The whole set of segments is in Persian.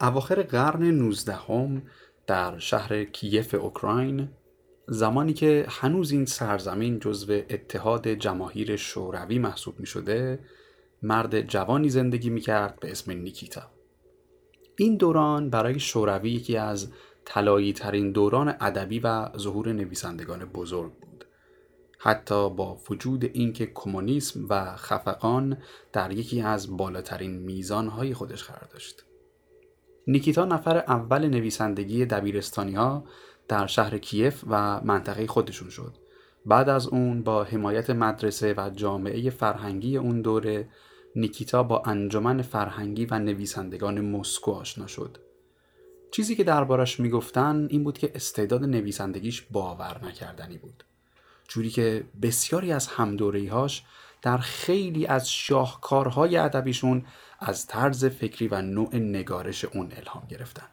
اواخر قرن 19 هم در شهر کیف اوکراین زمانی که هنوز این سرزمین جزو اتحاد جماهیر شوروی محسوب می شده مرد جوانی زندگی می کرد به اسم نیکیتا. این دوران برای شوروی یکی از طلایی ترین دوران ادبی و ظهور نویسندگان بزرگ بود. حتی با وجود اینکه کمونیسم و خفقان در یکی از بالاترین میزانهای خودش قرار داشت. نیکیتا نفر اول نویسندگی دبیرستانی ها در شهر کیف و منطقه خودشون شد. بعد از اون با حمایت مدرسه و جامعه فرهنگی اون دوره نیکیتا با انجمن فرهنگی و نویسندگان مسکو آشنا شد. چیزی که دربارش می‌گفتن این بود که استعداد نویسندگیش باور نکردنی بود. جوری که بسیاری از همدورهیهاش در خیلی از شاهکارهای ادبیشون از طرز فکری و نوع نگارش اون الهام گرفتن.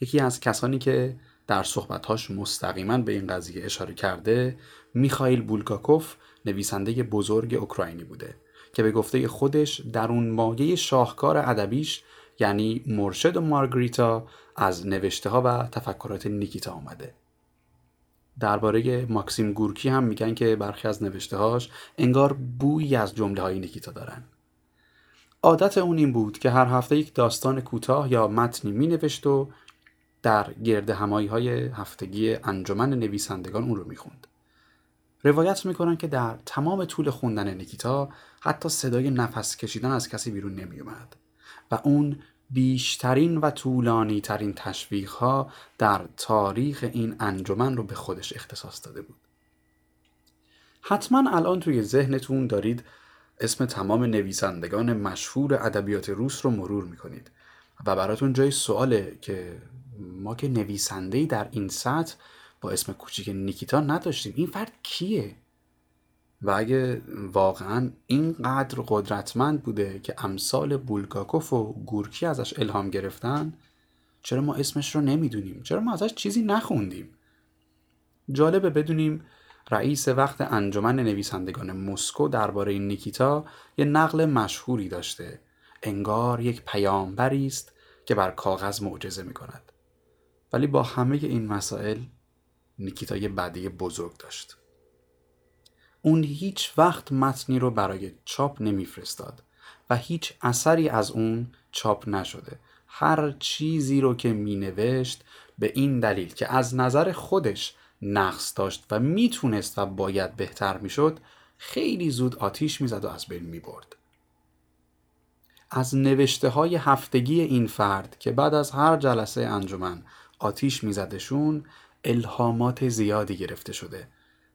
یکی از کسانی که در صحبتهاش مستقیما به این قضیه اشاره کرده میخائیل بولگاکوف نویسنده بزرگ اوکراینی بوده که به گفته خودش در اون مایه شاهکار ادبیش یعنی مرشد و مارگریتا از نوشته ها و تفکرات نیکیتا آمده. درباره ماکسیم گورکی هم میگن که برخی از نوشته هاش انگار بویی از جمله های نیکیتا دارن. عادت اون این بود که هر هفته یک داستان کوتاه یا متنی می نوشت و در گرد همایی های هفتگی انجمن نویسندگان اون رو می‌خوند. روایت می‌کنن که در تمام طول خوندن نیکیتا حتی صدای نفس کشیدن از کسی بیرون نمیومد و اون بیشترین و طولانی ترین تشویق ها در تاریخ این انجمن رو به خودش اختصاص داده بود. حتما الان توی ذهنتون دارید اسم تمام نویسندگان مشهور ادبیات روس رو مرور می‌کنید. و براتون جای سواله که ما که نویسندهی در این سطح با اسم کوچیک نیکیتا نداشتیم. این فرد کیه؟ و اگه واقعا اینقدر قدرتمند بوده که امثال بولگاکوف و گورکی ازش الهام گرفتن چرا ما اسمش رو نمی‌دونیم؟ چرا ما ازش چیزی نخوندیم؟ جالبه بدونیم رئیس وقت انجمن نویسندگان مسکو درباره نیکیتا یه نقل مشهوری داشته. انگار یک پیامبری است که بر کاغذ معجزه می کند ولی با همه این مسائل نیکیتا یه بدی بزرگ داشت. اون هیچ وقت متنی رو برای چاپ نمیفرستاد و هیچ اثری از اون چاپ نشده. هر چیزی رو که می نوشت به این دلیل که از نظر خودش نقص داشت و می‌تونست و باید بهتر می‌شد خیلی زود آتیش می‌زد و از بین می‌برد. از نوشته های هفتگی این فرد که بعد از هر جلسه انجمن آتیش میزدشون الهامات زیادی گرفته شده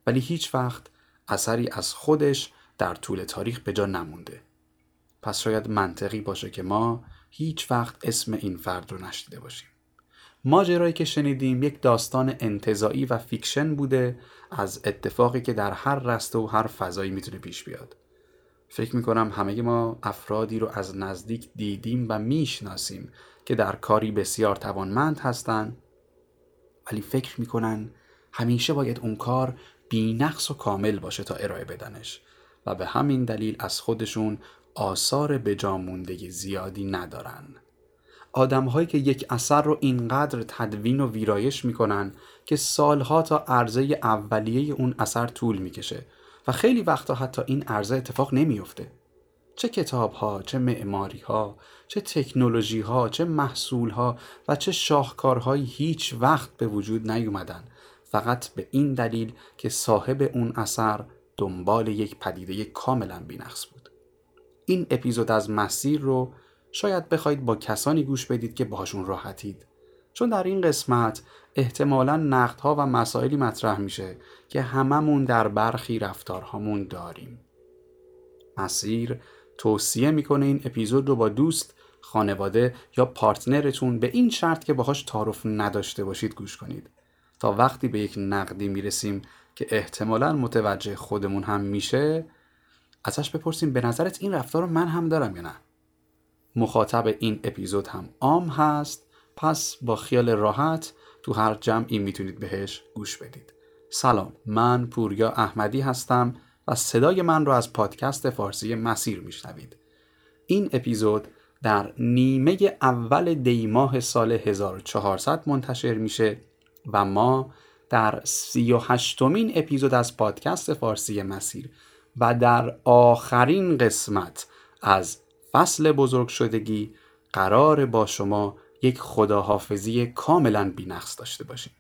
ولی هیچ وقت اثری از خودش در طول تاریخ به جا نمونده. پس شاید منطقی باشه که ما هیچ وقت اسم این فرد رو نشنیده باشیم. ماجرایی که شنیدیم یک داستان انتزاعی و fiction بوده از اتفاقی که در هر رشته و هر فضایی می‌تونه پیش بیاد. فکر می‌کنم همه ما افرادی رو از نزدیک دیدیم و می‌شناسیم که در کاری بسیار توانمند هستند ولی فکر می‌کنن همیشه باید اون کار بینقص و کامل باشه تا ارائه بدنش و به همین دلیل از خودشون آثار بجامونده زیادی ندارن. آدم هایی که یک اثر رو اینقدر تدوین و ویرایش می‌کنن که سالها تا عرضه اولیه اون اثر طول می‌کشه و خیلی وقتا حتی این عرضه اتفاق نمیفته چه کتاب ها، چه معماری ها، چه تکنولوژی ها، چه محصول ها و چه شاهکارهایی هیچ وقت به وجود نیومدن. فقط به این دلیل که صاحب اون اثر دنبال یک پدیده کاملا بینقص بود. این اپیزود از مسیر رو شاید بخواید با کسانی گوش بدید که باهاشون راحتید. چون در این قسمت احتمالا نقدها و مسائلی مطرح میشه که هممون در برخی رفتارهامون داریم. مسیر توصیه می‌کنه این اپیزود رو با دوست خانواده یا پارتنرتون به این شرط که باهاش تعارف نداشته باشید گوش کنید. تا وقتی به یک نقدی می‌رسیم که احتمالا متوجه خودمون هم میشه ازش بپرسیم به نظرت این رفتار رو من هم دارم یا نه؟ مخاطب این اپیزود هم عام هست. پس با خیال راحت تو هر جمعی می‌تونید بهش گوش بدید. سلام من پوریا احمدی هستم و صدای من رو از پادکست فارسی مسیر میشنوید. این اپیزود در نیمه اول دیماه سال 1400 منتشر میشه و ما در سی و اپیزود از پادکست فارسی مسیر و در آخرین قسمت از فصل بزرگ شدگی قرار با شما یک خداحافظی کاملا بینقص داشته باشیم.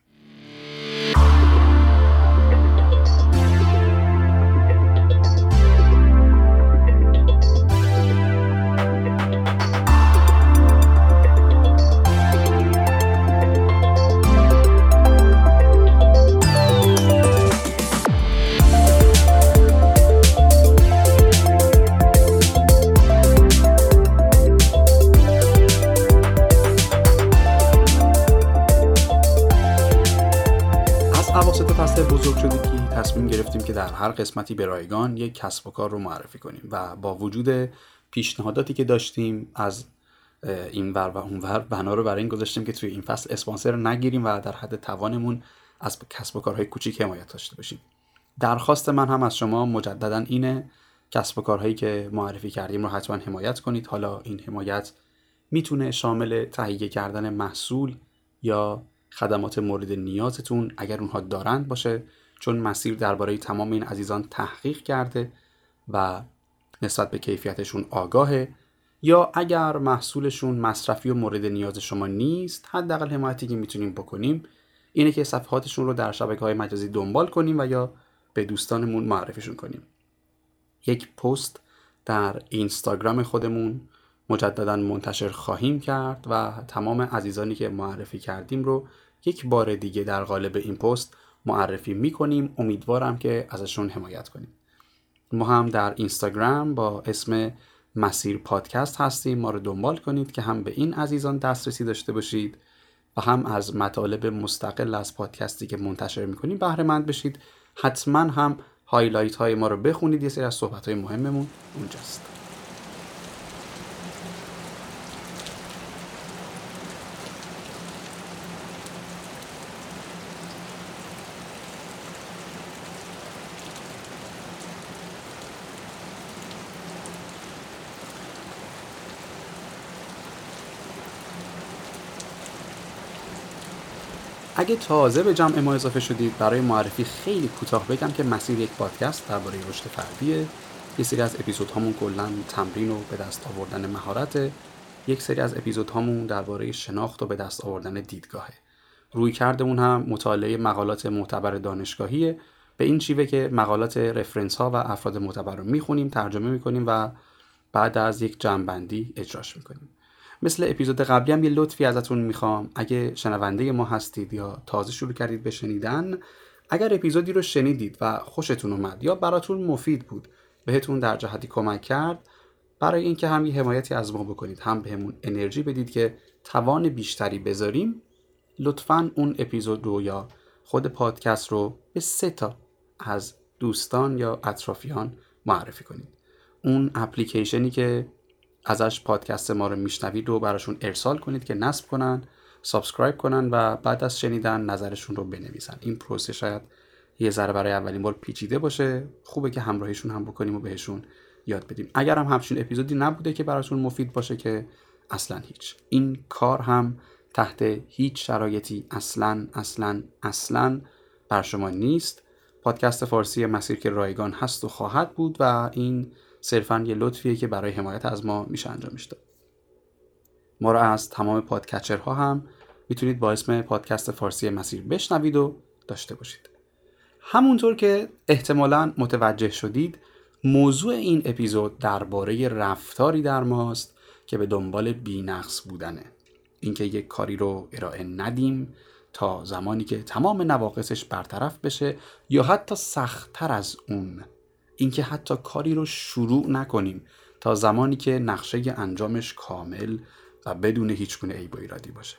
هر قسمتی به رایگان یک کسب و کار رو معرفی کنیم و با وجود پیشنهاداتی که داشتیم از این ور و اون ور بنا رو برای این گذاشتیم که توی این فصل اسپانسر نگیریم و در حد توانمون از کسب و کارهای کوچیک حمایت داشته باشیم. درخواست من هم از شما مجددا اینه کسب و کارهایی که معرفی کردیم رو حتما حمایت کنید. حالا این حمایت می‌تونه شامل تهیه کردن محصول یا خدمات مورد نیازتون اگر اونها دارند باشه. چون مسیر درباره تمام این عزیزان تحقیق کرده و نسبت به کیفیتشون آگاهه یا اگر محصولشون مصرفی و مورد نیاز شما نیست حداقل حمایتی که می‌تونیم بکنیم اینه که صفحاتشون رو در شبکه های مجازی دنبال کنیم و یا به دوستانمون معرفیشون کنیم. یک پست در اینستاگرام خودمون مجددا منتشر خواهیم کرد و تمام عزیزانی که معرفی کردیم رو یک بار دیگه در قالب این پست معرفی می‌کنیم. امیدوارم که ازشون حمایت کنیم. ما هم در اینستاگرام با اسم مسیر پادکست هستیم. ما رو دنبال کنید که هم به این عزیزان دسترسی داشته باشید و هم از مطالب مستقل از پادکستی که منتشر می‌کنیم بهره مند بشید. حتما هم هایلایت های ما رو بخونید. یه سری از صحبت های مهممون اونجاست. اگه تازه به جمع ما اضافه شدید برای معرفی خیلی کوتاه بگم که مسیر یک پادکست درباره رشد فردیه یه سری از اپیزودهامون کلا تمرین و به دست آوردن مهارت یک سری از اپیزودهامون درباره شناخت و به دست آوردن دیدگاهه روی کردمون هم مطالعه مقالات معتبر دانشگاهیه به این شیوه که مقالات رفرنس ها و افراد معتبر رو می‌خونیم ترجمه می‌کنیم و بعد از یک جمعبندی اجراش می‌کنیم. مثل اپیزود قبلی هم یه لطفی ازتون می‌خوام. اگه شنونده ما هستید یا تازه شروع کردید به شنیدن اگر اپیزودی رو شنیدید و خوشتون اومد یا براتون مفید بود بهتون در جهتی کمک کرد برای اینکه هم یه حمایتی از ما بکنید هم بهمون انرژی بدید که توان بیشتری بذاریم لطفا اون اپیزود رو یا خود پادکست رو به سه تا از دوستان یا اطرافیان معرفی کنید. اون اپلیکیشنی که ازش پادکست ما رو میشنوید رو براشون ارسال کنید که نصب کنن subscribe کنن و بعد از شنیدن نظرشون رو بنویسن. این پروسه شاید یه ذره برای اولین بار پیچیده باشه. خوبه که همراهیشون هم بکنیم و بهشون یاد بدیم. اگر هم همچین اپیزودی نبوده که براتون مفید باشه که اصلا هیچ. این کار هم تحت هیچ شرایطی اصلا اصلا اصلا بر شما نیست. پادکست فارسی مسیر که رایگان هست و خواهد بود و این صرفا یه لطفیه که برای حمایت از ما میشه انجامش داد ما رو از تمام پادکچرها هم می‌تونید با اسم پادکست فارسی مسیر بشنوید و داشته باشید. همونطور که احتمالا متوجه شدید موضوع این اپیزود درباره رفتاری در ماست که به دنبال بینقص بودنه. اینکه یک کاری رو ارائه ندیم تا زمانی که تمام نواقصش برطرف بشه یا حتی سختتر از اون اینکه حتی کاری رو شروع نکنیم تا زمانی که نقشه انجامش کامل و بدون هیچ گونه عیب و ایرادی باشه.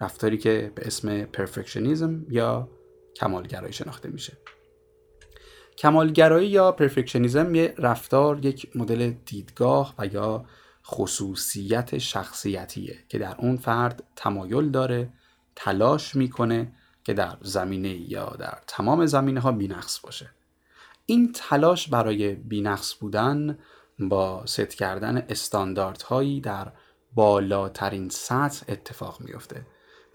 رفتاری که به اسم پرفکشنیزم یا کمالگرایی شناخته میشه. کمالگرایی یا پرفکشنیزم یه رفتار یک مدل دیدگاه و یا خصوصیت شخصیتیه که در اون فرد تمایل داره تلاش می‌کنه که در زمینه یا در تمام زمینه ها بینقص باشه. این تلاش برای بینقص بودن با ست کردن استانداردهایی در بالاترین سطح اتفاق میفته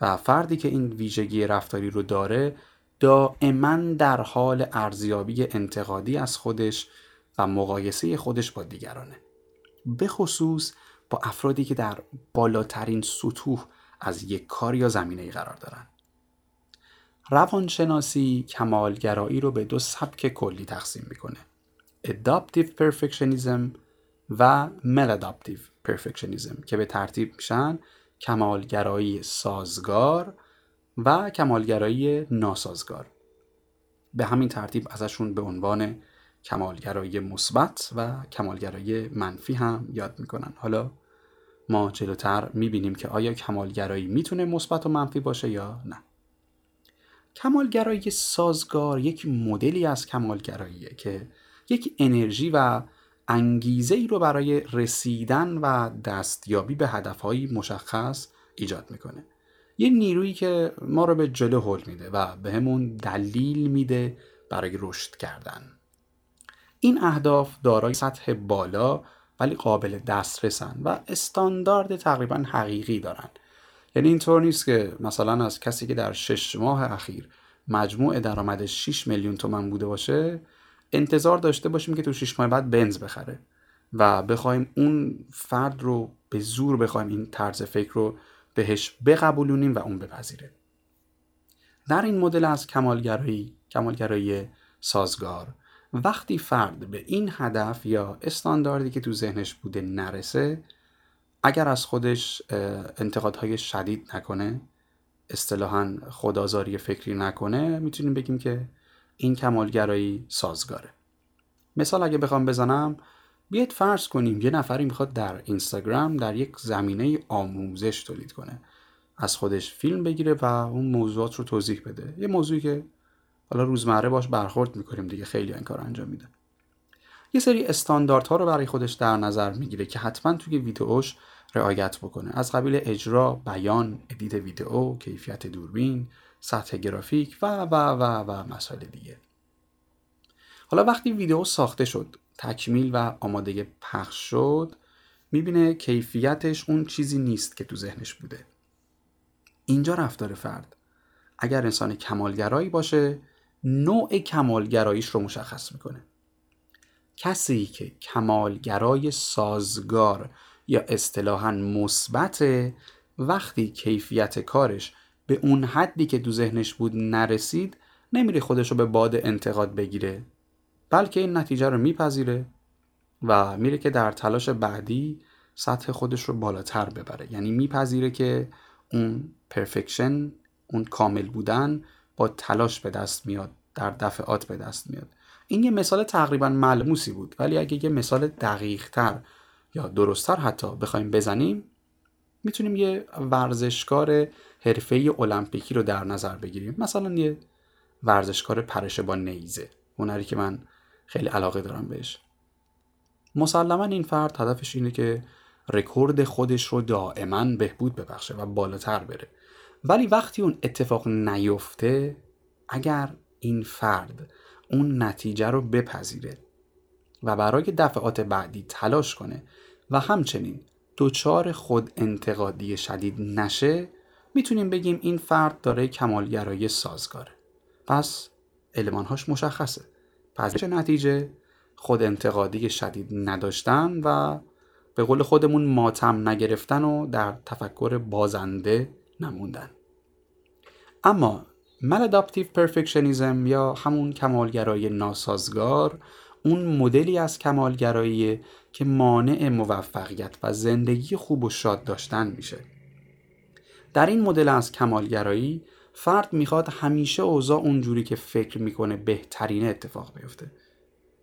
و فردی که این ویژگی رفتاری رو داره دائما در حال ارزیابی انتقادی از خودش و مقایسه خودش با دیگرانه. به خصوص با افرادی که در بالاترین سطوح از یک کار یا زمینه قرار دارن. روانشناسی کمالگرایی رو به دو سبک کلی تقسیم می‌کنه. Adaptive Perfectionism و Maladaptive Perfectionism که به ترتیب میشن کمالگرایی سازگار و کمالگرایی ناسازگار. به همین ترتیب ازشون به عنوان کمالگرایی مثبت و کمالگرایی منفی هم یاد می‌کنن. حالا ما جلوتر می‌بینیم که آیا کمالگرایی می‌تونه مثبت و منفی باشه یا نه. کمالگرایی سازگار یک مدلی از کمالگراییه که یک انرژی و انگیزه ای رو برای رسیدن و دستیابی به هدفهایی مشخص ایجاد می‌کنه. یه نیرویی که ما رو به جلو هل میده و به همون دلیل میده برای رشد کردن. این اهداف دارای سطح بالا ولی قابل دسترسن و استاندارد تقریبا حقیقی دارن. یعنی اینطور نیست که مثلا از کسی که در شش ماه اخیر مجموع درآمدش 6 میلیون تومن بوده باشه انتظار داشته باشیم که تو 6 ماه بعد بنز بخره و بخوایم اون فرد رو به زور بخوایم این طرز فکر رو بهش بقبولونیم و اون بپذیره در این مدل از کمالگرایی کمالگرایی سازگار وقتی فرد به این هدف یا استانداردی که تو ذهنش بوده نرسه اگر از خودش انتقادهای شدید نکنه اصطلاحا خدازاری فکری نکنه می‌تونیم بگیم که این کمالگرایی سازگاره. مثال اگه بخوام بزنم بیاید فرض کنیم یه نفری می‌خواد در اینستاگرام در یک زمینه آموزش تولید کنه. از خودش فیلم بگیره و اون موضوعات رو توضیح بده. یه موضوعی که حالا روزمره باش برخورد می‌کنیم دیگه خیلی این کار انجام میده. یه سری استانداردها رو برای خودش در نظر می‌گیره که حتما توی ویدئوش رعایت بکنه. از قبیل اجرا، بیان، ادیت ویدئو، کیفیت دوربین، سطح گرافیک و و و و مسائل دیگه. حالا وقتی ویدئو ساخته شد تکمیل و آماده پخش شد می‌بینه کیفیتش اون چیزی نیست که تو ذهنش بوده. اینجا رفتار فرد. اگر انسان کمالگرایی باشه نوع کمالگراییش رو مشخص می‌کنه. کسی که کمالگرای سازگار یا اصطلاحا مثبت وقتی کیفیت کارش به اون حدی که تو ذهنش بود نرسید نمیره خودش رو به باد انتقاد بگیره. بلکه این نتیجه رو میپذیره و میره که در تلاش بعدی سطح خودش رو بالاتر ببره. یعنی میپذیره که اون پرفکشن اون کامل بودن با تلاش به دست میاد در دفعات به دست میاد. این یه مثال تقریبا ملموسی بود ولی اگه یه مثال دقیق تر یا درستتر حتی بخوایم بزنیم می‌تونیم یه ورزشکار حرفه المپیکی رو در نظر بگیریم. مثلا یه ورزشکار پرش با نیزه هنری که من خیلی علاقه دارم بهش. مسلما این فرد هدفش اینه که رکورد خودش رو دائما بهبود ببخشه و بالاتر بره. ولی وقتی اون اتفاق نیفته اگر این فرد اون نتیجه رو بپذیره و برای دفعات بعدی تلاش کنه و همچنین دچار خود انتقادی شدید نشه می‌تونیم بگیم این فرد داره کمالگرایی سازگاره پس المانهاش مشخصه. پس چه نتیجه؟ خود انتقادی شدید نداشتن و به قول خودمون ماتم نگرفتن و در تفکر بازنده نموندن. اما maladaptive perfectionism یا همون کمالگرایی ناسازگار اون مدلی از کمالگرایی که مانع موفقیت و زندگی خوب و شاد داشتن میشه. در این مدل از کمالگرایی فرد می‌خواد همیشه اوضاع اونجوری که فکر می‌کنه بهترین اتفاق بیفته.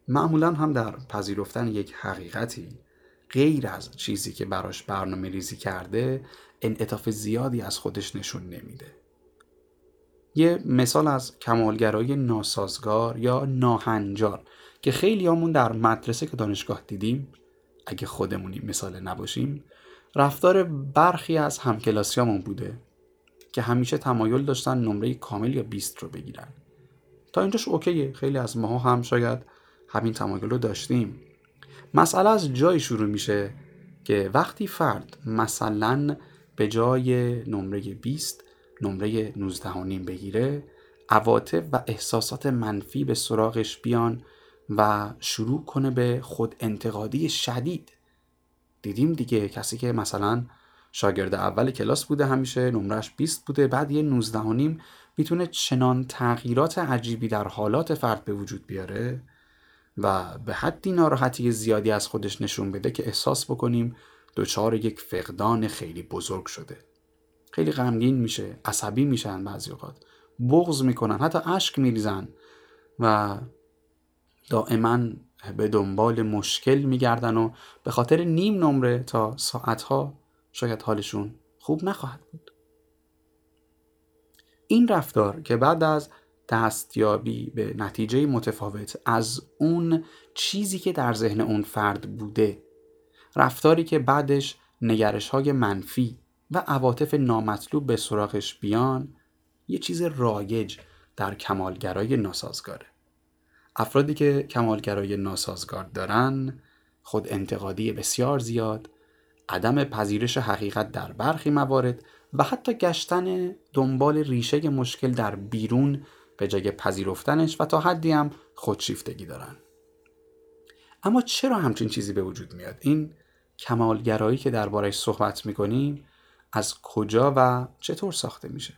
معمولا هم در پذیرفتن یک حقیقتی غیر از چیزی که براش برنامه ریزی کرده انعطاف زیادی از خودش نشون نمیده. یه مثال از کمالگرایی ناسازگار یا ناهنجار که خیلی همون در مدرسه که دانشگاه دیدیم اگه خودمونی مثال نباشیم رفتار برخی از همکلاسیامون بوده که همیشه تمایل داشتن نمره کامل یا 20 رو بگیرن. تا اینجاش اوکیه خیلی از ماها هم شاید همین تمایل رو داشتیم. مسئله از جایی شروع میشه که وقتی فرد مثلا به جای نمره 20 نمره 19 بگیره عواطف و احساسات منفی به سراغش بیان و شروع کنه به خود انتقادی شدید. دیدیم دیگه کسی که مثلا شاگرد اول کلاس بوده همیشه نمرش 20 بوده بعد یه 19 نیم می‌تونه چنان تغییرات عجیبی در حالات فرد به وجود بیاره و به حدی ناراحتی زیادی از خودش نشون بده که احساس بکنیم دچار یک فقدان خیلی بزرگ شده. خیلی غمگین میشه عصبی میشن بعضی اوقات. بغض می‌کنن حتی اشک میریزن و دائما به دنبال مشکل میگردن و به خاطر نیم نمره تا ساعتها شاید حالشون خوب نخواهد بود. این رفتار که بعد از دستیابی به نتیجه متفاوت از اون چیزی که در ذهن اون فرد بوده رفتاری که بعدش نگرش های منفی و عواطف نامطلوب به سراغش بیان یه چیز رایج در کمالگرای ناسازگاره. افرادی که کمالگرای ناسازگار دارن خود انتقادی بسیار زیاد عدم پذیرش حقیقت در برخی موارد و حتی گشتن دنبال ریشه مشکل در بیرون به جای پذیرفتنش و تا حدی هم خودشیفتگی دارن. اما چرا همچین چیزی به وجود میاد؟ این کمالگرایی که دربارش صحبت می‌کنیم از کجا و چطور ساخته میشه.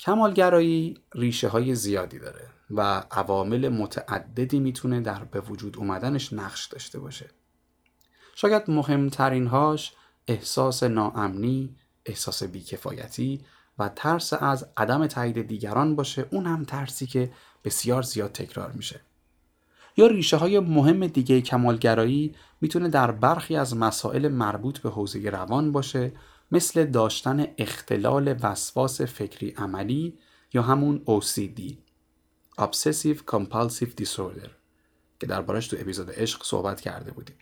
کمالگرایی ریشه های زیادی داره و عوامل متعددی می‌تونه در به وجود اومدنش نقش داشته باشه. شاید مهمترین هاش احساس ناامنی، احساس بیکفایتی و ترس از عدم تایید دیگران باشه. اون هم ترسی که بسیار زیاد تکرار میشه. یا ریشه های مهم دیگه کمالگرایی می‌تونه در برخی از مسائل مربوط به حوزه روان باشه مثل داشتن اختلال وسواس فکری عملی یا همون OCD Obsessive Compulsive Disorder که دربارش تو اپیزود عشق صحبت کرده بودیم.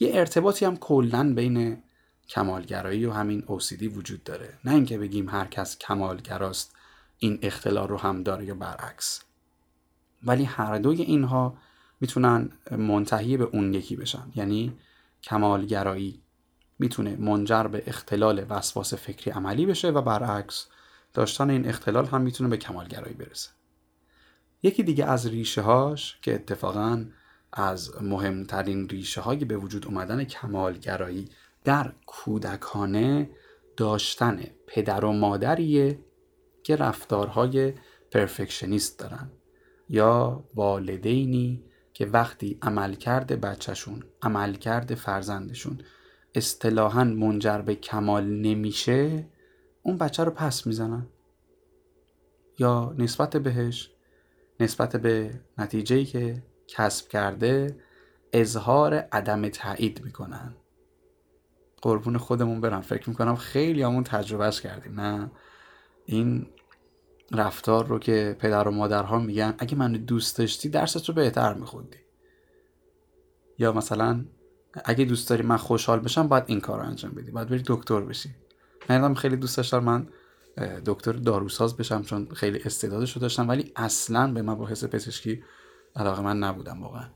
یه ارتباطی هم کلا بین کمالگرایی و همین OCD وجود داره. نه اینکه بگیم هر کس کمالگراست این اختلال رو هم داره یا برعکس. ولی هر دوی اینها می‌تونن منتهی به اون یکی بشن. یعنی کمالگرایی می‌تونه منجر به اختلال وسواس فکری عملی بشه و برعکس داشتن این اختلال هم می‌تونه به کمالگرایی برسه. یکی دیگه از ریشه هاش که اتفاقا از مهمترین ریشه های به وجود اومدن کمالگرایی در کودکانه داشتن پدر و مادریه که رفتارهای پرفکشنیست دارن. یا والدینی که وقتی عملکرد بچهشون عملکرد فرزندشون اصطلاحا منجر به کمال نمیشه اون بچه رو پس می‌زنن. یا نسبت بهش نسبت به نتیجه که کسب کرده اظهار عدم تایید می‌کنن. قربون خودمون برم. فکر می‌کنم خیلی همون تجربهش کردیم نه؟ این رفتار رو که پدر و مادرها میگن اگه من دوست داشتی درست رو بهتر میخوندی. یا مثلا اگه دوست داری من خوشحال بشم باید این کار رو انجام بدی. باید بری دکتر بشی. من خیلی دوست داشتم من دکتر داروساز بشم چون خیلی استعدادش رو داشتم ولی اصلا به مباحث پزشکی علاقه من نبودم واقعا.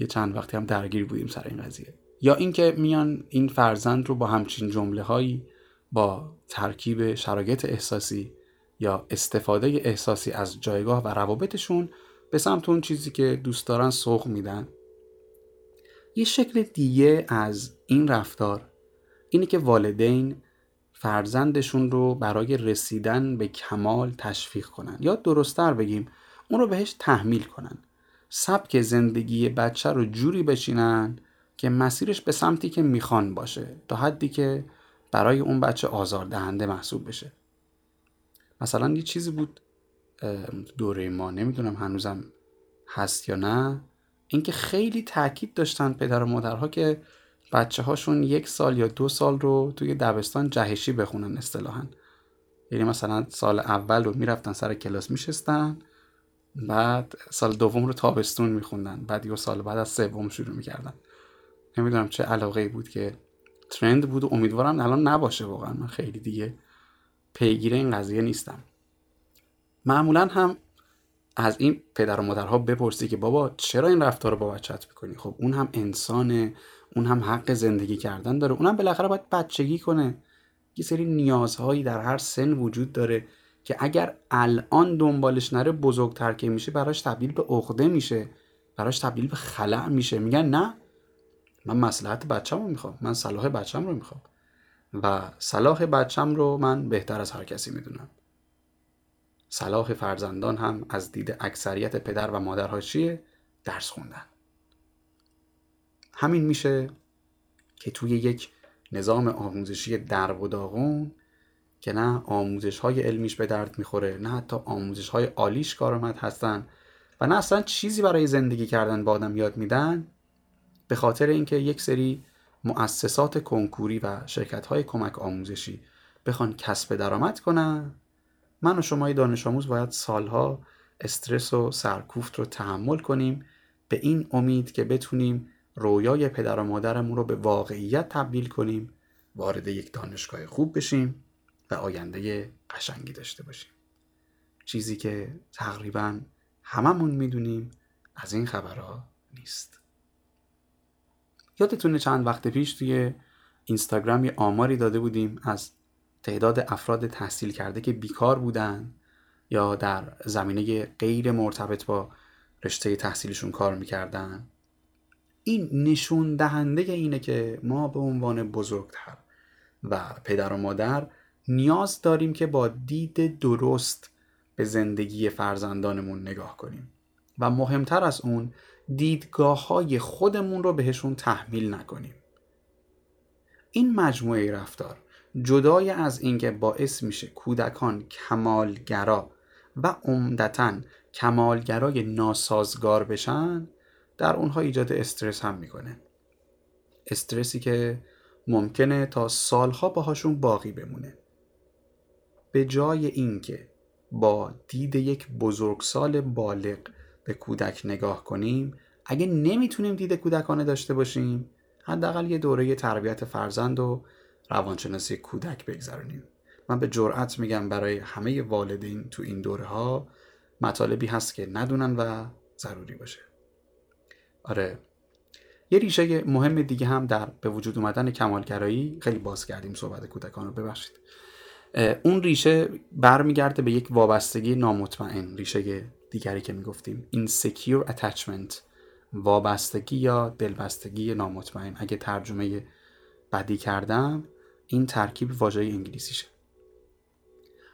یه چند وقتی هم درگیر بودیم سر این قضیه. یا اینکه میان این فرزند رو با همچین جمله هایی با ترکیب شرایط احساسی یا استفاده احساسی از جایگاه و روابطشون به سمت اون چیزی که دوست دارن سوق میدن؟ یه شکل دیگه از این رفتار اینه که والدین فرزندشون رو برای رسیدن به کمال تشویق کنن. یا درستتر بگیم اون رو بهش تحمیل کنن. سبک زندگی بچه رو جوری بچینن که مسیرش به سمتی که می‌خوان باشه تا حدی که برای اون بچه آزاردهنده محسوب بشه. مثلا یه چیزی بود دوره ما نمی‌دونم هنوزم هست یا نه. اینکه خیلی تاکید داشتن پدر و مادرها که بچه هاشون یک سال یا دو سال رو توی دبستان جهشی بخونن اصطلاحا. یعنی مثلا سال اول رو می‌رفتن سر کلاس میشستن بعد سال دوم رو تابستون میخوندن بعد یه سال بعد از سوم شروع می‌کردن. نمی‌دونم چه علاقه بود که ترند بود و امیدوارم الان نباشه واقعا من خیلی دیگه پیگیر این قضیه نیستم. معمولا هم از این پدر و مادرها بپرسی که بابا چرا این رفتار رو با بچت می‌کنی؟ خب اون هم انسانه اون هم حق زندگی کردن داره. اونم بالاخره باید بچگی کنه. یه سری نیازهایی در هر سن وجود داره که اگر الان دنبالش نره بزرگتر که میشه براش تبدیل به عقده میشه. براش تبدیل به خلع میشه. میگن نه من مسلحت بچم رو می‌خوام من صلاح بچم رو می‌خوام. و صلاح بچم رو من بهتر از هر کسی می‌دونم صلاح فرزندان هم از دید اکثریت پدر و مادرها چیه؟ درس خوندن همین میشه که توی یک نظام آموزشی درب و داغون که نه آموزش های علمیش به درد می‌خوره نه حتی آموزش های عالیش کارآمد هستن و نه اصلا چیزی برای زندگی کردن با آدم یاد میدن به خاطر اینکه یک سری مؤسسات کنکوری و شرکت های کمک آموزشی بخوان کسب درآمد کنن؟ من و شما دانش آموز باید سالها استرس و سرکوفت رو تحمل کنیم به این امید که بتونیم رویای پدر و مادرمون رو به واقعیت تبدیل کنیم وارد یک دانشگاه خوب بشیم و آینده قشنگی داشته باشیم. چیزی که تقریبا هممون می‌دونیم از این خبرها نیست. یادتونه چند وقت پیش توی اینستاگرام یه آماری داده بودیم از تعداد افراد تحصیل کرده که بیکار بودن یا در زمینه غیر مرتبط با رشته تحصیلشون کار می‌کردن. این نشون دهنده اینه که ما به عنوان بزرگتر و پدر و مادر نیاز داریم که با دید درست به زندگی فرزندانمون نگاه کنیم. و مهمتر از اون دیدگاه های خودمون رو بهشون تحمیل نکنیم. این مجموعه رفتار جدای از اینکه باعث میشه کودکان کمالگرا و عمدتا کمالگرای ناسازگار بشن در اونها ایجاد استرس هم می‌کنه. استرسی که ممکنه تا سالها باهاشون باقی بمونه. به جای اینکه با دید یک بزرگسال بالغ به کودک نگاه کنیم اگه نمی‌تونیم دید کودکانه داشته باشیم حداقل یه دوره تربیت فرزند و روانشناسی کودک بگذرونیم. من به جرأت میگم برای همه والدین تو این دوره ها مطالبی هست که ندونن و ضروری باشه. آره یه ریشه مهم دیگه هم در به وجود اومدن کمالگرایی خیلی باز کردیم صحبت کودکان رو ببخشید. اون ریشه برمیگرده به یک وابستگی نامطمئن ریشه دیگری که می‌گفتیم. Insecure attachment وابستگی یا دلبستگی نامطمئن. اگه ترجمه بدی کردم این ترکیب واژه انگلیسیشه.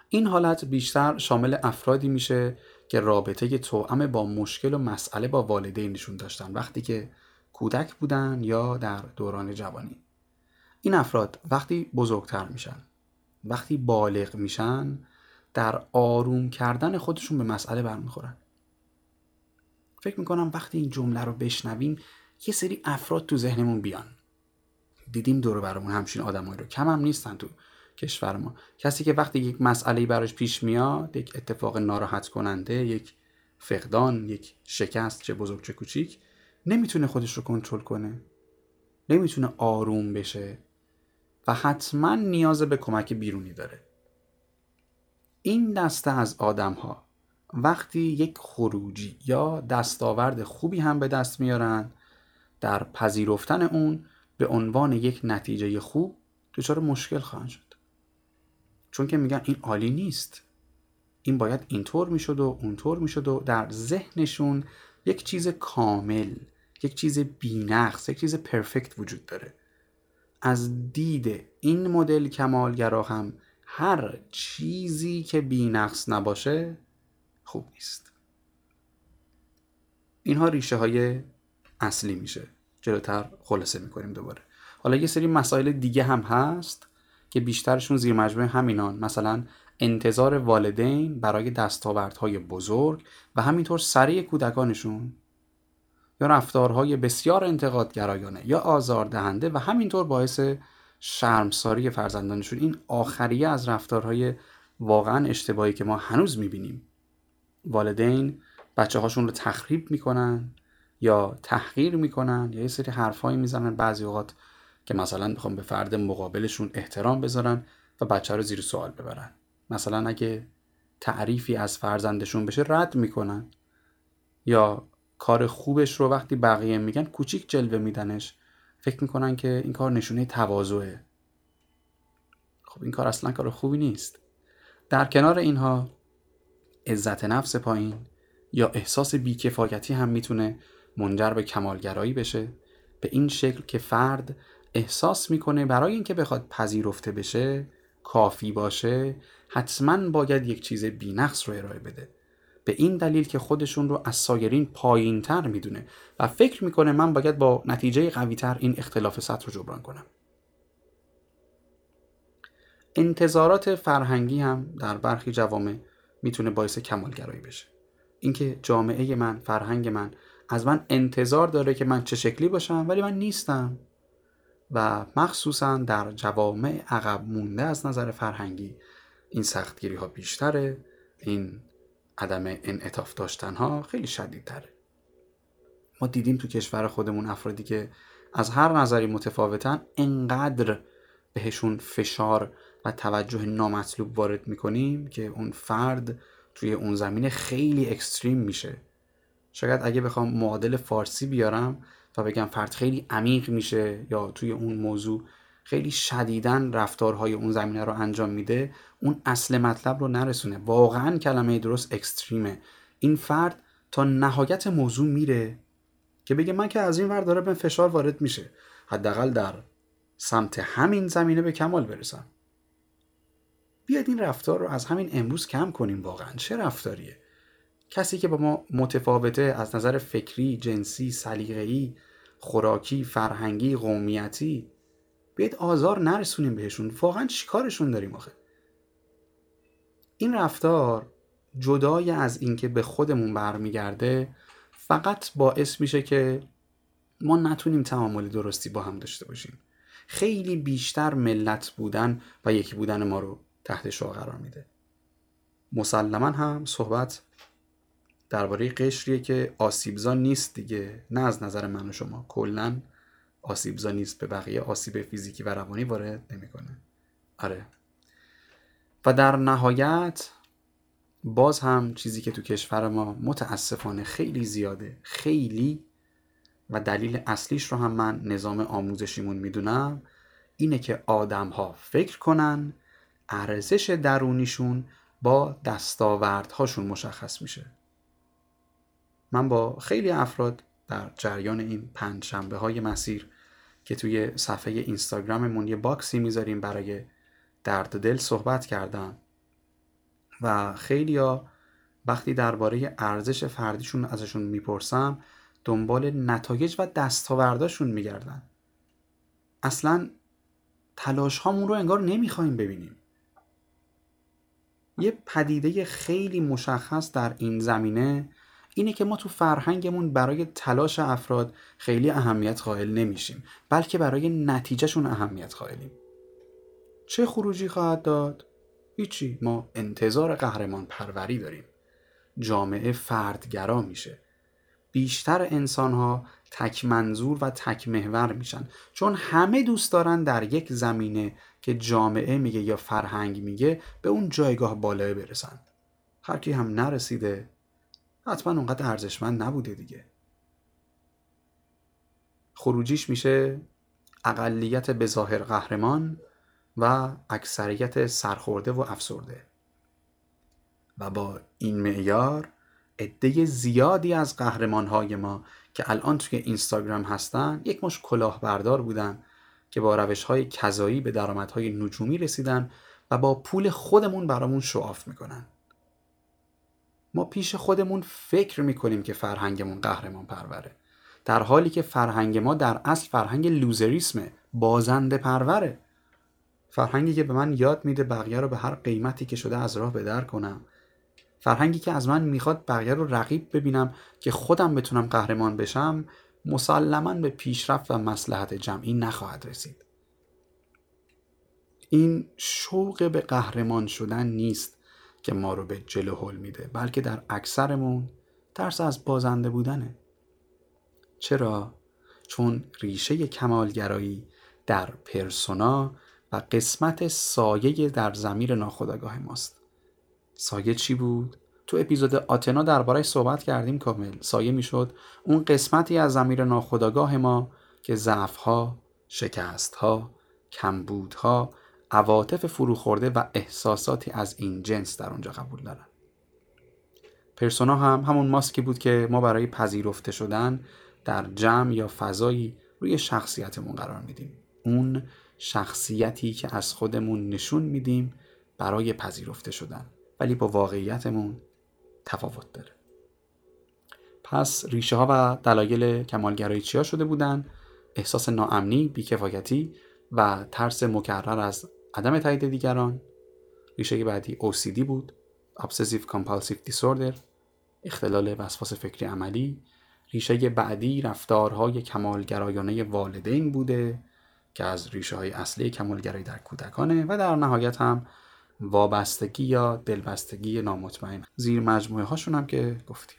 این حالت بیشتر شامل افرادی میشه که رابطه توأم با مشکل و مسئله با والدینشون داشتن. وقتی که کودک بودن یا در دوران جوانی. این افراد وقتی بزرگتر میشن وقتی بالغ میشن در آروم کردن خودشون به مسئله برمیخورن. فکر می‌کنم وقتی این جمله رو بشنویم یه سری افراد تو ذهنمون بیان. دیدیم دور برامون همچین آدمایی رو. کم هم نیستن تو کشور ما. کسی که وقتی یک مسئله براش پیش میاد یک اتفاق ناراحت کننده یک فقدان یک شکست چه بزرگ چه کوچیک نمی‌تونه خودش رو کنترل کنه. نمی‌تونه آروم بشه. و حتما نیاز به کمک بیرونی داره. این دسته از آدم ها وقتی یک خروجی یا دستاورد خوبی هم به دست میارن در پذیرفتن اون به عنوان یک نتیجه خوب دچار مشکل خواهند شد. چون که میگن این عالی نیست. این باید اینطور می‌شد و اونطور می‌شد و در ذهنشون یک چیز کامل یک چیز بینقص یک چیز پرفکت وجود داره. از دید این مدل کمالگرا هم هر چیزی که بینقص نباشه خوب نیست. اینها ریشه های اصلی میشه. جلوتر خلاصه می‌کنیم دوباره. حالا یه سری مسائل دیگه هم هست که بیشترشون زیر مجموعه همینان. مثلا انتظار والدین برای دستاوردهای بزرگ و همینطور سریع کودکانشون یا رفتارهای بسیار انتقادگرایانه یا آزاردهنده و همینطور باعث شرمساری فرزندانشون. این آخریه از رفتارهای واقعا اشتباهی که ما هنوز می‌بینیم. والدین بچه هاشون رو تخریب می‌کنن یا تحقیر می‌کنن یا یه سری حرفهایی می‌زنن. بعضی اوقات که مثلا می‌خوام به فرد مقابلشون احترام بذارن و بچه رو زیر سوال ببرن. مثلا اگه تعریفی از فرزندشون بشه رد می‌کنن یا کار خوبش رو وقتی بقیه میگن کوچیک جلوه میدنش. فکر می‌کنن که این کار نشونه تواضعه. خب این کار اصلا کار خوبی نیست. در کنار اینها عزت نفس پایین یا احساس بیکفایتی هم می‌تونه منجر به کمالگرایی بشه. به این شکل که فرد احساس می‌کنه برای اینکه بخواد پذیرفته بشه کافی باشه حتما باید یک چیز بینقص رو ارائه بده. به این دلیل که خودشون رو از سایرین پایین تر می‌دونه و فکر می‌کنه من باید با نتیجه قوی تر این اختلاف سطح رو جبران کنم. انتظارات فرهنگی هم در برخی جوامع می‌تونه باعث کمالگرایی بشه. اینکه جامعه من فرهنگ من از من انتظار داره که من چه شکلی باشم ولی من نیستم و مخصوصا در جوامع عقب مونده از نظر فرهنگی این سختگیری ها بیشتره این عدم انعطاف داشتن ها خیلی شدیدتره. ما دیدیم تو کشور خودمون افرادی که از هر نظری متفاوتن انقدر بهشون فشار و توجه نامطلوب وارد می‌کنیم که اون فرد توی اون زمینه خیلی اکستریم میشه. شاید اگه بخوام معادل فارسی بیارم و بگم فرد خیلی عمیق میشه یا توی اون موضوع خیلی شدیدن رفتارهای اون زمینه رو انجام میده اون اصل مطلب رو نرسونه. واقعا کلمه درست اکستریمه. این فرد تا نهایت موضوع میره که بگه من که از این ور داره به فشار وارد میشه. حداقل در سمت همین زمینه به کمال برسم. بیاید این رفتار رو از همین امروز کم کنیم واقعا. چه رفتاریه؟ کسی که با ما متفاوته از نظر فکری، جنسی، سلیقه‌ای، خوراکی، فرهنگی، قومیتی بیاید آزار نرسونیم بهشون. واقعا چیکارشون داریم آخه؟ این رفتار جدای از اینکه به خودمون برمیگرده فقط باعث میشه که ما نتونیم تعامل درستی با هم داشته باشیم. خیلی بیشتر ملت بودن و یکی بودن ما رو تحت شعا قرار میده. مسلما هم صحبت درباره قشریه که آسیبزا نیست دیگه. نه از نظر من و شما کلا آسیبزا نیست به بقیه آسیب فیزیکی و روانی وارد نمی‌کنه. آره. و در نهایت باز هم چیزی که تو کشور ما متاسفانه خیلی زیاده خیلی و دلیل اصلیش رو هم من نظام آموزشیمون می‌دونم اینه که آدم ها فکر کنن ارزش درونیشون با دستاوردهاشون مشخص میشه. من با خیلی افراد در جریان این پنج شنبه های مسیر که توی صفحه اینستاگراممون یه باکسی می‌ذاریم برای درد دل صحبت کردم و خیلی ها وقتی درباره ارزش فردیشون ازشون می‌پرسم دنبال نتایج و دستاورداشون میگردن. اصلا تلاش هامون رو انگار نمی‌خوایم ببینیم. یه پدیده خیلی مشخص در این زمینه اینه که ما تو فرهنگمون برای تلاش افراد خیلی اهمیت قائل نمیشیم بلکه برای نتیجهشون اهمیت قائلیم. چه خروجی خواهد داد؟ هیچی. ما انتظار قهرمان پروری داریم. جامعه فردگرا میشه. بیشتر انسان ها تک منظور و تک محور میشن. چون همه دوست دارن در یک زمینه که جامعه میگه یا فرهنگ میگه به اون جایگاه بالای برسن. هر کی هم نرسیده حتما اونقدر ارزشمند نبوده دیگه. خروجیش میشه اقلیت به ظاهر قهرمان و اکثریت سرخورده و افسرده. و با این معیار عده زیادی از قهرمانهای ما که الان توی اینستاگرام هستن یک مش کلاهبردار بودن که با روش های کذایی به درآمدهای نجومی رسیدن و با پول خودمون برامون شعاف می‌کنن. ما پیش خودمون فکر می‌کنیم که فرهنگمون قهرمان پروره در حالی که فرهنگ ما در اصل فرهنگ لوزریسمه بازنده پروره. فرهنگی که به من یاد میده بقیه رو به هر قیمتی که شده از راه بدر کنم. فرهنگی که از من می‌خواد بقیه رو رقیب ببینم که خودم بتونم قهرمان بشم مسلما به پیشرفت و مسلحت جمعی نخواهد رسید. این شوق به قهرمان شدن نیست. که ما رو به جلو حل میده بلکه در اکثرمون ترس از بازنده بودنه چرا؟ چون ریشه کمالگرایی در پرسونا و قسمت سایه در زمیر ناخودآگاه ماست سایه چی بود؟ تو اپیزود آتنا درباره صحبت کردیم کامل سایه می‌شد اون قسمتی از زمیر ناخودآگاه ما که ضعفها، شکستها، کمبودها، عواطف فروخورده و احساساتی از این جنس در اونجا قبول دارن. پرسونا هم همون ماسکی بود که ما برای پذیرفته شدن در جمع یا فضایی روی شخصیتمون قرار میدیم. اون شخصیتی که از خودمون نشون میدیم برای پذیرفته شدن ولی با واقعیتمون تفاوت داره. پس ریشه ها و دلایل کمالگرایی چیا شده بودن؟ احساس ناامنی بیکفایتی و ترس مکرر از عدم تایید دیگران. ریشه بعدی OCD بود. Obsessive Compulsive Disorder. اختلال وسواس فکری عملی. ریشه بعدی رفتارهای کمالگرایانه والدین بوده که از ریشه های اصلی کمالگرایی در کودکانه و در نهایت هم وابستگی یا دلبستگی نامطمئن. زیر مجموعه هاشون هم که گفتیم.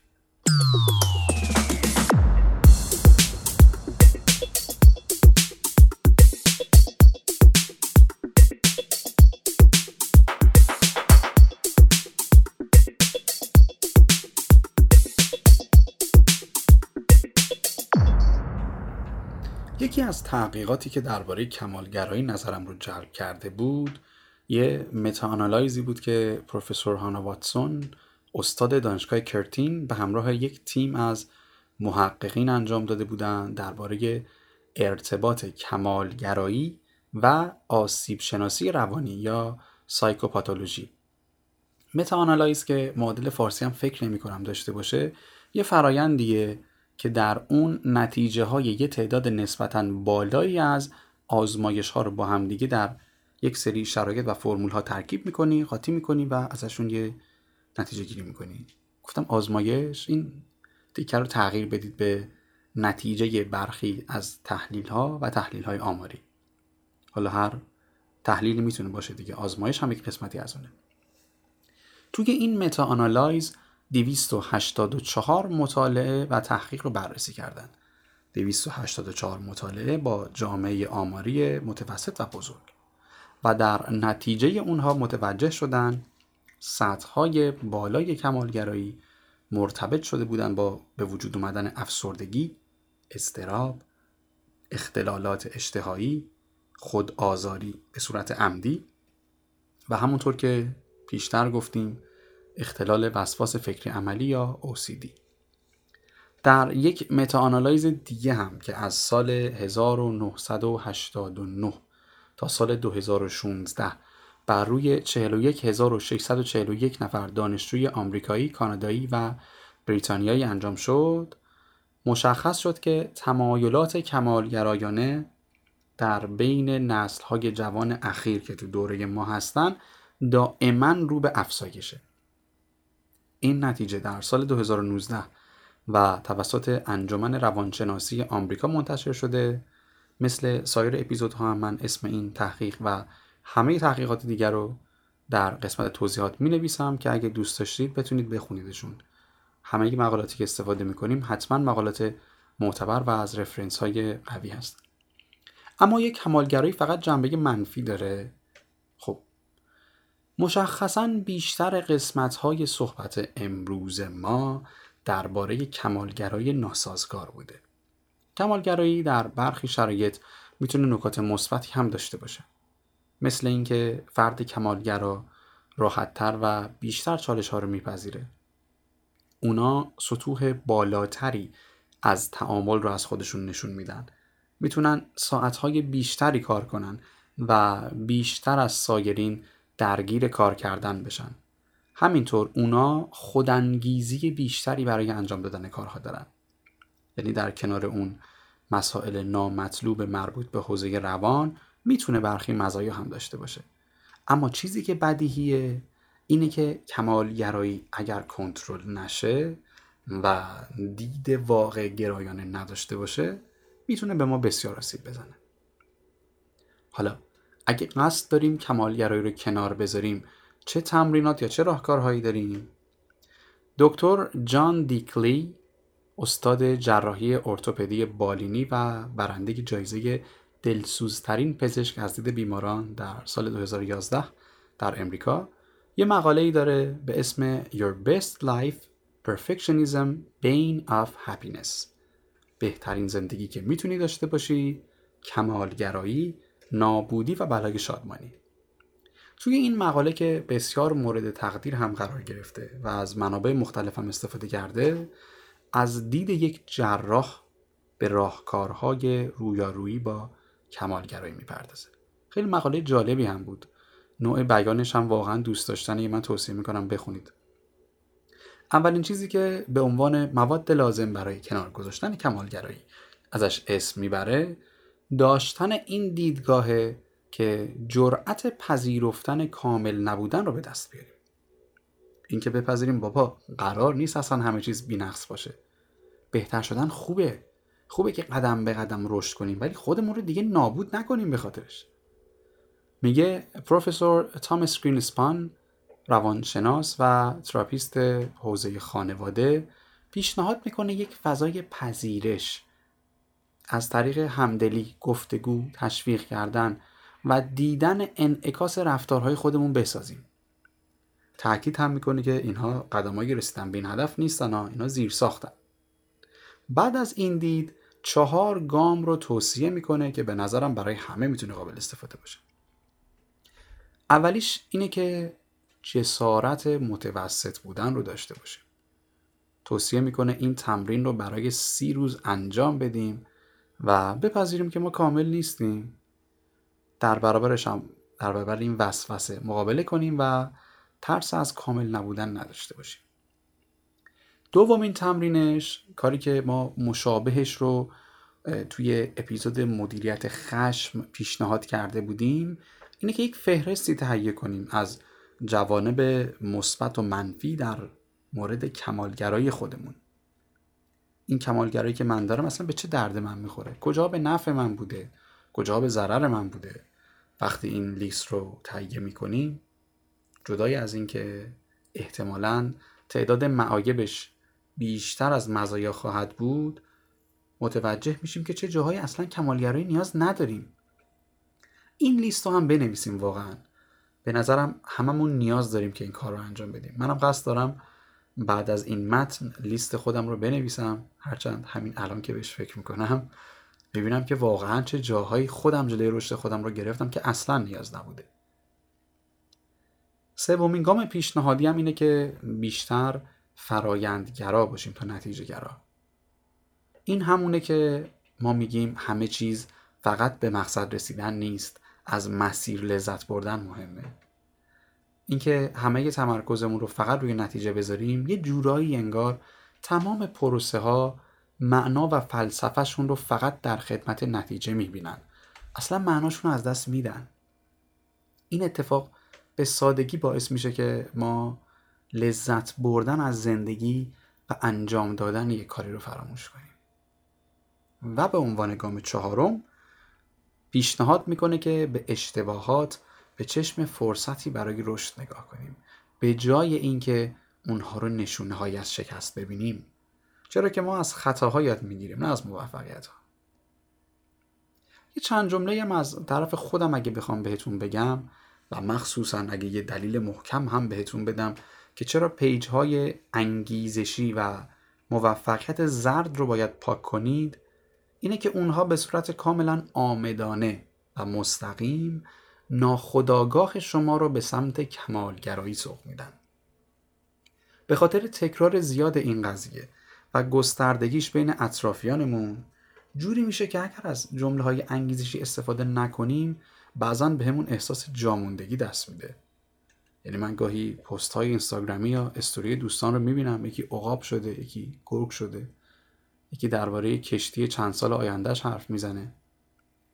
یکی از تحقیقاتی که درباره کمالگرایی نظرم رو جلب کرده بود یه meta-analysis ی بود که پروفسور هانا واتسون استاد دانشگاه Curtin به همراه یک تیم از محققین انجام داده بودند درباره ارتباط کمالگرایی و آسیب شناسی روانی یا psychopathology. meta-analysis که معادل فارسی هم فکر نمی کنم داشته باشه یه فرایندیه که در اون نتیجه های یه تعداد نسبتا بالایی از آزمایش ها رو با همدیگه در یک سری شرایط و فرمول ها ترکیب می‌کنی قاطی می‌کنی و ازشون یه نتیجه گیری می‌کنی. گفتم آزمایش این دیگر رو تغییر بدید به نتیجه برخی از تحلیل ها و تحلیل های آماری. حالا هر تحلیلی می‌تونه باشه دیگه آزمایش هم یک قسمتی از اونه. توی این متا آنالایز 284 مطالعه و تحقیق رو بررسی کردند. 284 مطالعه با جامعه آماری متوسط و بزرگ و در نتیجه اونها متوجه شدن سطحهای بالای کمالگرایی مرتبط شده بودن با به وجود اومدن افسردگی، استراب، اختلالات اشتهایی، خود آزاری به صورت عمدی و همونطور که پیشتر گفتیم اختلال وسواس فکری عملی یا OCD در یک متاانالایز دیگه هم که از سال 1989 تا سال 2016 بر روی 41641 نفر دانشجوی آمریکایی، کانادایی و بریتانیایی انجام شد مشخص شد که تمایلات کمالگرایانه در بین نسل‌های جوان اخیر که تو دوره ما هستن دائما رو به افزایشه. این نتیجه در سال 2019 و توسط انجمن روانشناسی آمریکا منتشر شده. مثل سایر اپیزودها هم من اسم این تحقیق و همه تحقیقات دیگر رو در قسمت توضیحات می نویسم که اگه دوست داشتید بتونید بخونیدشون. همه مقالاتی که استفاده می کنیم حتما مقالات معتبر و از رفرنس های قوی هست. اما یک کمالگرایی فقط جنبه منفی داره. مشخصا بیشتر قسمت های صحبت امروز ما درباره کمالگرایی ناسازگار بوده. کمالگرایی در برخی شرایط می‌تونه نکات مثبتی هم داشته باشه. مثل اینکه فرد کمالگرا راحتتر و بیشتر چالش ها رو میپذیره. اونا سطوح بالاتری از تعامل رو از خودشون نشون میدن. می‌تونن ساعتهای بیشتری کار کنن و بیشتر از سایرین درگیر کار کردن بشن. همینطور اونا خودانگیزی بیشتری برای انجام دادن کارها دارن. یعنی در کنار اون مسائل نامطلوب مربوط به حوزه روان می‌تونه برخی مزایا هم داشته باشه. اما چیزی که بدیهیه اینه که کمالگرایی اگر کنترل نشه و دید واقع گرایانه نداشته باشه می‌تونه به ما بسیار آسیب بزنه. حالا اگه قصد داریم کمالگرایی رو کنار بذاریم چه تمرینات یا چه راهکارهایی داریم؟ دکتر جان دیکلی استاد جراحی ارتوپدی بالینی و برنده جایزه دلسوزترین پزشک از دید بیماران در سال 2011 در امریکا. یه مقاله ای داره به اسم Your Best Life Perfectionism Bane of Happiness. بهترین زندگی که می‌تونی داشته باشی کمالگرایی نابودی و بلای شادمانی. توی این مقاله که بسیار مورد تقدیر هم قرار گرفته و از منابع مختلف هم استفاده کرده از دید یک جراح به راهکارهای رویارویی با کمالگرایی می‌پردازه. خیلی مقاله جالبی هم بود. نوع بیانش هم واقعا دوست داشتنی من توصیه می‌کنم بخونید. اولین چیزی که به عنوان مواد لازم برای کنار گذاشتن کمالگرایی ازش اسم می‌بره داشتن این دیدگاهه که جرأت پذیرفتن کامل نبودن رو به دست بیاریم. اینکه بپذیریم بابا قرار نیست اصلا همه چیز بینقص باشه. بهتر شدن خوبه. خوبه که قدم به قدم رشد کنیم ولی خودمون رو دیگه نابود نکنیم به خاطرش. میگه پروفسور تامس گرینسپان روانشناس و therapist حوزه خانواده پیشنهاد می‌کنه یک فضای پذیرش از طریق همدلی، گفتگو، تشویق کردن و دیدن انعکاس رفتارهای خودمون بسازیم. تاکید هم می‌کنه که اینها قدمایی رسیدن به این هدف نیستن ها اینا زیر ساختن. بعد از این دید چهار گام رو توصیه می‌کنه که به نظرم برای همه می‌تونه قابل استفاده باشه. اولیش اینه که جسارت متوسط بودن رو داشته باشیم. توصیه می‌کنه این تمرین رو برای سی روز انجام بدیم و بپذیریم که ما کامل نیستیم. در برابرش هم در برابر این وسوسه مقابله کنیم و ترس از کامل نبودن نداشته باشیم. دومین تمرینش کاری که ما مشابهش رو توی اپیزود مدیریت خشم پیشنهاد کرده بودیم اینه که یک فهرستی تهیه کنیم از جوانب مثبت و منفی در مورد کمالگرایی خودمون. این کمالگرایی که من دارم اصلا به چه درد من می‌خوره؟ کجا به نفع من بوده؟ کجا به ضرر من بوده؟ وقتی این لیست رو تهیه می‌کنیم جدای از اینکه احتمالا تعداد معایبش بیشتر از مزایا خواهد بود متوجه میشیم که چه جاهایی اصلا کمالگرایی نیاز نداریم. این لیست رو هم بنویسیم واقعا. به نظرم هممون نیاز داریم که این کار رو انجام بدیم. منم قصد دارم بعد از این متن لیست خودم رو بنویسم. هرچند همین الان که بهش فکر می‌کنم ببینم که واقعا چه جاهایی خودم جلوی رشد خودم رو گرفتم که اصلا نیاز نبوده. سومین گام پیشنهادی هم اینه که بیشتر فرایندگرا باشیم تا نتیجه گرا این همونه که ما میگیم همه چیز فقط به مقصد رسیدن نیست از مسیر لذت بردن مهمه. اینکه همه تمرکزمون رو فقط روی نتیجه بذاریم یه جورایی انگار تمام پروسه ها معنا و فلسفهشون رو فقط در خدمت نتیجه می‌بینن. اصلا معناشون رو از دست میدن. این اتفاق به سادگی باعث میشه که ما لذت بردن از زندگی و انجام دادن یک کاری رو فراموش کنیم. و به عنوان گام چهارم پیشنهاد می‌کنه که به اشتباهات به چشم فرصتی برای رشد نگاه کنیم. به جای اینکه اونها رو نشونه های از شکست ببینیم. چرا که ما از خطاها یاد می‌گیریم نه از موفقیت ها یه چند جمله هم از طرف خودم اگه بخوام بهتون بگم و مخصوصا اگه یه دلیل محکم هم بهتون بدم که چرا پیج های انگیزشی و موفقیت زرد رو باید پاک کنید اینه که اونها به صورت کاملا آمدانه و مستقیم ناخداگاه شما رو به سمت کمالگرایی سوق میدن. به خاطر تکرار زیاد این قضیه و گستردگیش بین اطرافیانمون جوری میشه که اگر از جمله های انگیزشی استفاده نکنیم بعضا به همون احساس جاموندگی دست میده. یعنی من گاهی پست های اینستاگرامی یا استوری دوستان رو می‌بینم یکی عقاب شده یکی گرگ شده یکی درباره کشتی چند سال آیندهش حرف می‌زنه.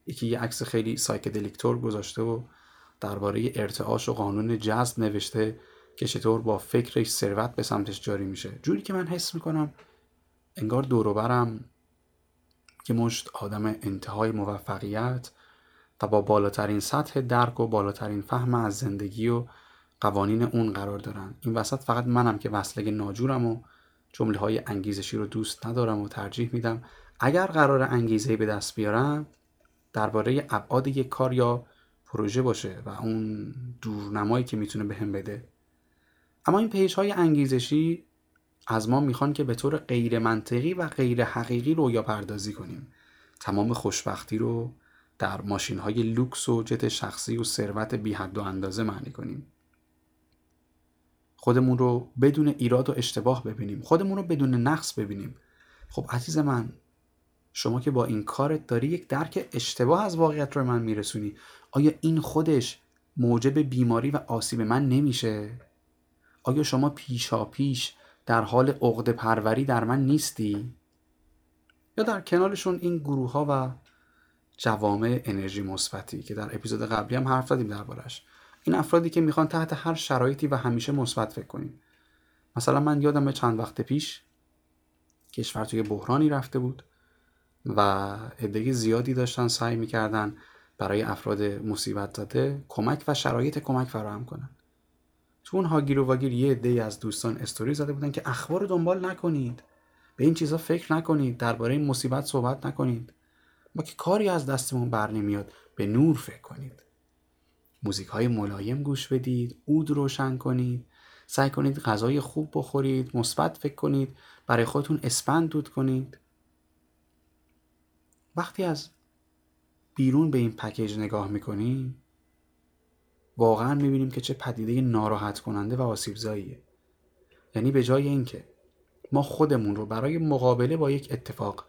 یکی یه عکس خیلی سایکدلیکتور گذاشته و درباره ارتعاش و قانون جذب نوشته که چطور با فکرش ثروت به سمتش جاری میشه. جوری که من حس می‌کنم انگار دوروبرم که مشت آدم انتهای موفقیت و با بالاترین سطح درک و بالاترین فهم از زندگی و قوانین اون قرار دارن. این وسط فقط منم که وصله ناجورم و جمله های انگیزشی رو دوست ندارم و ترجیح میدم. اگر قرار انگیزه به دست بیارم درباره ابعاد یک کار یا پروژه باشه و اون دورنمایی که می‌تونه بهم بده. اما این page های انگیزشی از ما می‌خوان که به طور غیر منطقی و غیر حقیقی رویا پردازی کنیم. تمام خوشبختی رو در ماشین های لوکس و جت شخصی و ثروت بی حد و اندازه معنی کنیم. خودمون رو بدون ایراد و اشتباه ببینیم. خودمون رو بدون نقص ببینیم. خب عزیز من شما که با این کارت داری یک درک اشتباه از واقعیت رو من میرسونی. آیا این خودش موجب بیماری و آسیب من نمیشه؟ آیا شما پیشا پیش در حال عقد پروری در من نیستی؟ یا در کنارشون این گروه ها و جوامع انرژی مثبتی که در اپیزود قبلی هم حرف زدیم دربارش این افرادی که می‌خوان تحت هر شرایطی و همیشه مثبت فکر کنیم. مثلا من یادم چند وقت پیش کشور توی بحرانی رفته بود. و عده زیادی داشتن سعی می‌کردن برای افراد مصیبت زده کمک و شرایط کمک فراهم کنن. تو اون هاگیر و واگیر یه عده از دوستان استوری زده بودن که اخبار رو دنبال نکنید. به این چیزها فکر نکنید. درباره این مصیبت صحبت نکنید. ما که کاری از دستمون بر نمیاد به نور فکر کنید. موزیک های ملایم گوش بدید اود روشن کنید. سعی کنید غذای خوب بخورید مثبت فکر کنید. برای خودتون اسپند دود کنید. وقتی از بیرون به این پکیج نگاه می‌کنیم واقعا می‌بینیم که چه پدیده ناراحت کننده و آسیبزاییه. یعنی به جای اینکه ما خودمون رو برای مقابله با یک اتفاق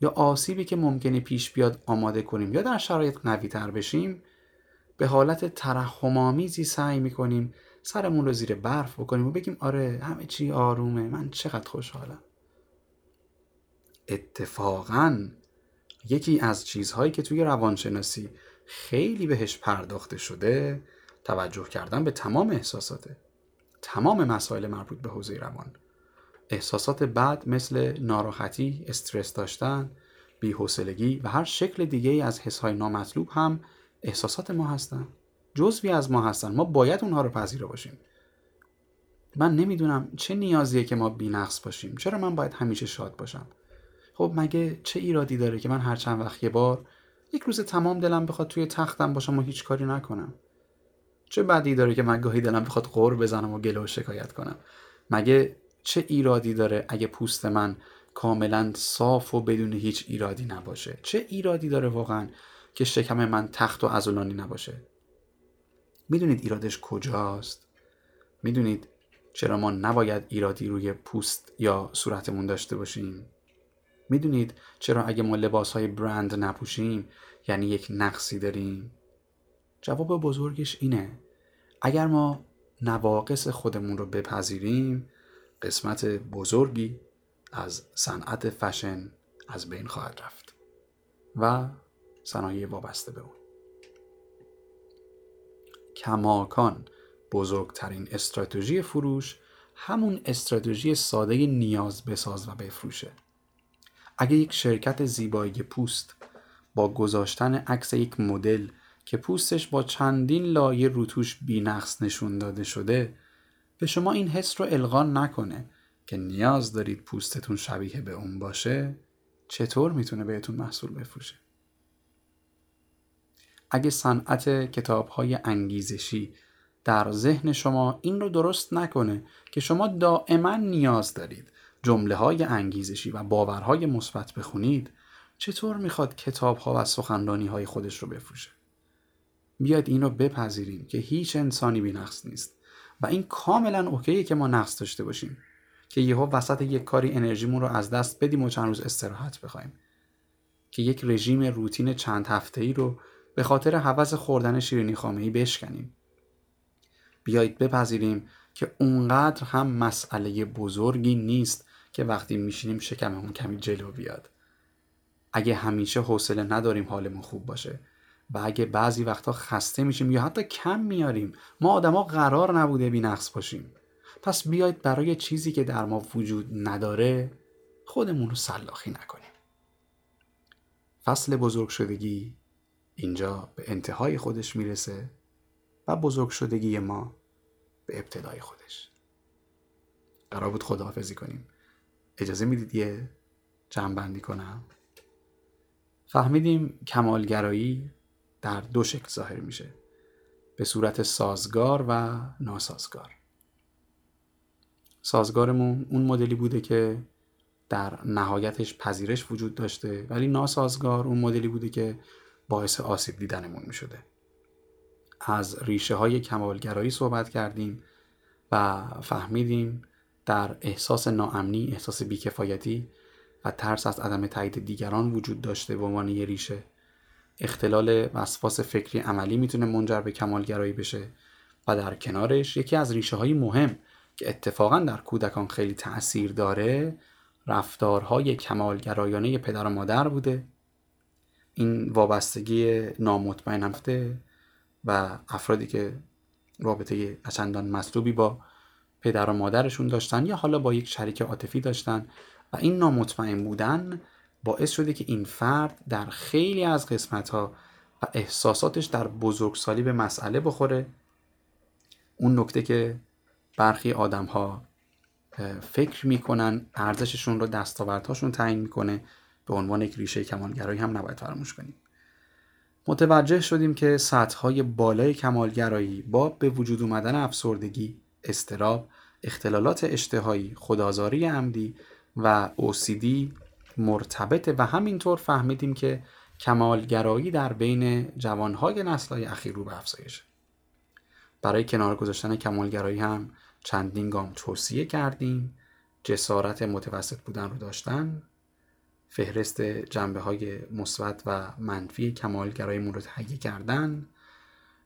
یا آسیبی که ممکنه پیش بیاد آماده کنیم یا در شرایط قوی تر بشیم به حالت ترحمآمیزی سعی می‌کنیم سرمون رو زیر برف بکنیم و بگیم آره همه چی آرومه من چقدر خوشحالم. اتفاقا یکی از چیزهایی که توی روانشناسی خیلی بهش پرداخته شده توجه کردن به تمام احساساته. تمام مسائل مربوط به حوزه روان. احساسات بد مثل ناراحتی، استرس داشتن، بیحوصلگی و هر شکل دیگه از حسهای نامطلوب هم احساسات ما هستن. جزوی از ما هستن. ما باید اونها رو پذیره باشیم. من نمی‌دونم چه نیازیه که ما بینقص باشیم. چرا من باید همیشه شاد باشم؟ خب مگه چه ایرادی داره که من هر چند وقت یه بار یک روز تمام دلم بخواد توی تختم باشم و هیچ کاری نکنم؟ چه بدی داره که من گاهی دلم بخواد غور بزنم و گله و شکایت کنم؟ مگه چه ایرادی داره اگه پوست من کاملا صاف و بدون هیچ ایرادی نباشه؟ چه ایرادی داره واقعا که شکم من تخت و ازولانی نباشه؟ می‌دونید ایرادش کجاست؟ می‌دونید چرا ما نباید ایرادی روی پوست یا صورتمون داشته باشیم؟ می‌دونید چرا اگه ما لباس های برند نپوشیم یعنی یک نقصی داریم؟ جواب بزرگش اینه. اگر ما نواقص خودمون رو بپذیریم قسمت بزرگی از صنعت فشن از بین خواهد رفت و صنایع وابسته به اون. کماکان بزرگترین استراتژی فروش همون استراتژی ساده نیاز بساز و بفروشه. اگه یک شرکت زیبایی پوست با گذاشتن عکس یک مدل که پوستش با چندین لایه روتوش بینقص نشون داده شده به شما این حس رو القا نکنه که نیاز دارید پوستتون شبیه به اون باشه چطور می‌تونه بهتون محصول بفروشه؟ اگه صنعت کتاب های انگیزشی در ذهن شما این رو درست نکنه که شما دائما نیاز دارید جمله های انگیزشی و باورهای مثبت بخونید چطور می‌خواد کتاب ها و سخنرانی های خودش رو بفروشه؟ بیاید این رو بپذیریم که هیچ انسانی بی نقص نیست و این کاملا اوکیه که ما نقص داشته باشیم که یهو وسط یک کاری انرژیمون رو از دست بدیم و چند روز استراحت بخوایم. که یک رژیم روتین چند هفته ای رو به خاطر حوض خوردن شیرینی خامه ای بشکنیم. بیایید بپذیریم که اونقدر هم مسئله بزرگی نیست که وقتی میشینیم شکممون کمی جلو بیاد. اگه همیشه حوصله نداریم حالمون خوب باشه و اگه بعضی وقتا خسته میشیم یا حتی کم میاریم ما آدما قرار نبوده بی نقص باشیم. پس بیاید برای چیزی که در ما وجود نداره خودمون رو سلاخی نکنیم. فصل بزرگ شدگی اینجا به انتهای خودش می‌رسه و بزرگ شدگی ما به ابتدای خودش. قرار بود خداحافظی کنیم. اجازه می‌دید یه جمع کنم؟ فهمیدیم کمالگرایی در دو شکل ظاهر میشه. به صورت سازگار و ناسازگار. سازگارمون اون مدلی بوده که در نهایتش پذیرش وجود داشته ولی ناسازگار اون مدلی بوده که باعث آسیب دیدنمون می شده. از ریشه های کمالگرایی صحبت کردیم و فهمیدیم در احساس ناامنی، احساس بیکفایتی و ترس از عدم تایید دیگران وجود داشته به عنوان یه ریشه. اختلال وسواس فکری عملی می‌تونه منجر به کمالگرایی بشه و در کنارش یکی از ریشه های مهم که اتفاقا در کودکان خیلی تأثیر داره رفتارهای کمالگرایانه پدر و مادر بوده. این وابستگی نامطمئن هفته و افرادی که رابطه چندان مطلوبی با پدر و مادرشون داشتن یا حالا با یک شریک عاطفی داشتن و این نامطمئن بودن باعث شده که این فرد در خیلی از قسمت ها و احساساتش در بزرگسالی به مسئله بخوره. اون نکته که برخی آدم ها فکر می‌کنن ارزششون رو دستاوردهاشون تعیین می‌کنه به عنوان یک ریشه کمالگرایی هم نباید فراموش کنیم. متوجه شدیم که سطح بالای کمالگرایی با به وجود اومدن افسردگی، استراب، اختلالات اشتهایی، خدازاری عمدی و OCD مرتبطه و همینطور فهمیدیم که کمالگرایی در بین جوانهای نسلهای اخیر رو به افزایشه. برای کنار گذاشتن کمالگرایی هم چندین گام توصیه کردیم. جسارت متوسط بودن رو داشتن. فهرست جنبه های مثبت و منفی کمالگراییمون رو تهیه کردن.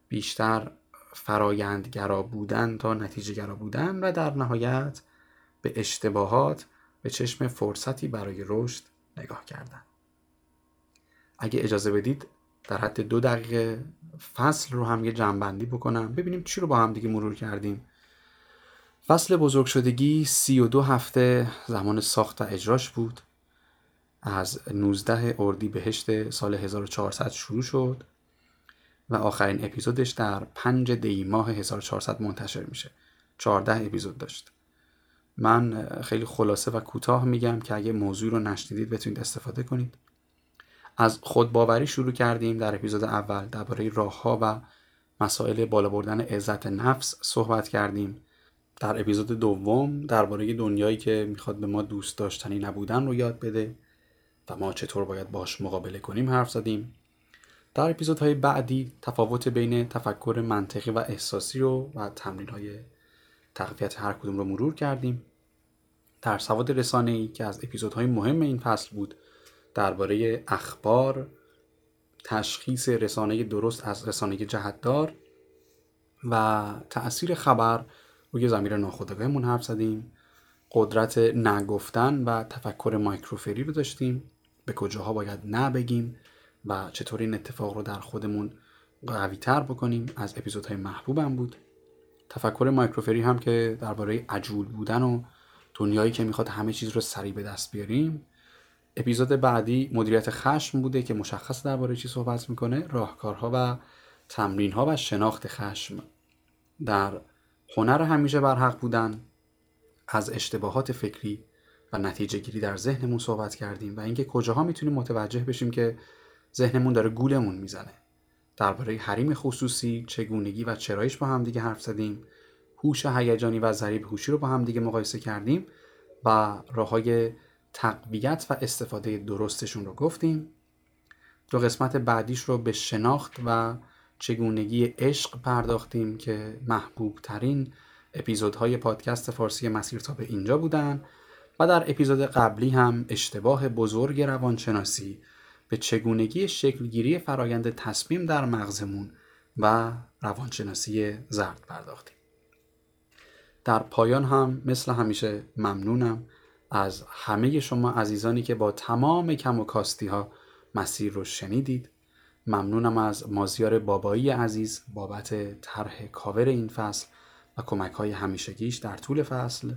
بیشتر فرایندگرا بودن تا نتیجه گرا بودن و در نهایت به اشتباهات به چشم فرصتی برای رشد نگاه کردن اگه اجازه بدید در حد دو دقیقه فصل رو هم یه جنبندی بکنم ببینیم چی رو با هم دیگه مرور کردیم. فصل بزرگ شدگی سی و دو هفته زمان ساخت و اجراش بود. از 19 اردی بهشت سال 1400 شروع شد. و آخرین اپیزودش در 5 دی ماه 1400 منتشر میشه. 14 اپیزود داشت. من خیلی خلاصه و کوتاه میگم که اگه موضوع رو نشنیدید بتونید استفاده کنید. از خودباوری شروع کردیم در اپیزود اول. درباره راهها و مسائل بالا بردن عزت نفس صحبت کردیم. در اپیزود دوم درباره دنیایی که می‌خواد به ما دوست داشتنی نبودن رو یاد بده و ما چطور باید باش مقابله کنیم حرف زدیم. در اپیزودهای بعدی تفاوت بین تفکر منطقی و احساسی رو و تمرین های تقویت هر کدوم رو مرور کردیم. در سواد رسانه ای که از اپیزودهای مهم این فصل بود درباره اخبار تشخیص رسانه درست از رسانه جهتدار و تأثیر خبر روی زمیر ناخودآگاهمون حرف زدیم. قدرت نگفتن و تفکر مایکروفری رو داشتیم. به کجاها باید نبگیم. و چطور این اتفاق رو در خودمون قوی تر بکنیم از اپیزودهای محبوبم بود. تفکر مایکروفری هم که درباره عجول بودن و دنیایی که می‌خواد همه چیز رو سریع به دست بیاریم. اپیزود بعدی مدیریت خشم بوده که مشخص درباره چی صحبت می‌کنه. راهکارها و تمرینها و شناخت خشم. در هنر همیشه بر حق بودن. از اشتباهات فکری و نتیجه گیری در ذهنمون صحبت کردیم و اینکه کجاها می‌تونیم متوجه بشیم که ذهنمون داره گولمون می‌زنه. درباره حریم خصوصی چگونگی و چرایش با هم دیگه حرف زدیم. هوش هیجانی و ضریب هوشی رو با هم دیگه مقایسه کردیم و راههای تقویت و استفاده درستشون رو گفتیم. دو قسمت بعدیش رو به شناخت و چگونگی عشق پرداختیم که محبوب ترین اپیزودهای پادکست فارسی مسیر تا به اینجا بودن و در اپیزود قبلی هم اشتباه بزرگ روانشناسی به چگونگی شکلگیری فرایند تصمیم در مغزمون و روانشناسی زرد پرداختیم. در پایان هم مثل همیشه ممنونم از همه شما عزیزانی که با تمام کم و کاستی ها مسیر رو شنیدید. ممنونم از مازیار بابایی عزیز بابت طرح کاور این فصل و کمک های همیشگیش در طول فصل.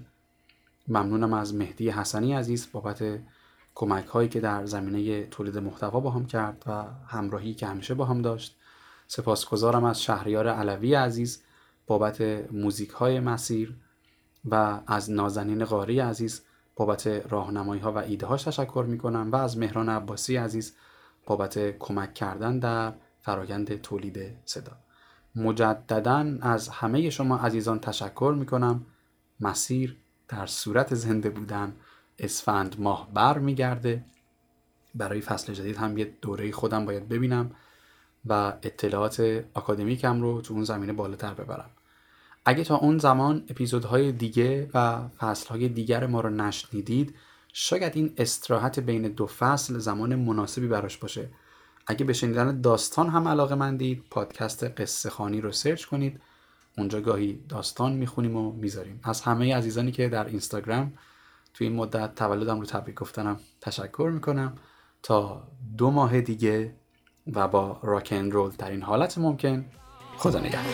ممنونم از مهدی حسنی عزیز بابت کمک هایی که در زمینه تولید محتوا با هم کرد و همراهی که همیشه با هم داشت. سپاسگزارم از شهریار علوی عزیز بابت موزیک های مسیر و از نازنین قاری عزیز بابت راهنمایی ها و ایده هاش تشکر می کنم و از مهران عباسی عزیز بابت کمک کردن در فرایند تولید صدا. مجددا از همه شما عزیزان تشکر می کنم مسیر در صورت زنده بودن. اسفند ماه بر میگرده. برای فصل جدید هم یه دوره خودم باید ببینم و اطلاعات اکادمیکم رو تو اون زمینه بالاتر ببرم. اگه تا اون زمان اپیزودهای دیگه و فصلهای دیگر ما رو نشنیدید شاید این استراحت بین دو فصل زمان مناسبی براش باشه. اگه به شنیدن داستان هم علاقه مندید پادکست قصه خانی رو سرچ کنید. اونجا گاهی داستان می‌خونیم و می‌ذاریم. از همه عزیزانی که در اینستاگرام توی این مدت تولدم رو تبریک گفتنم تشکر می‌کنم. تا دو ماه دیگه و با راکن رول این حالت ممکن. خدا نگهدار.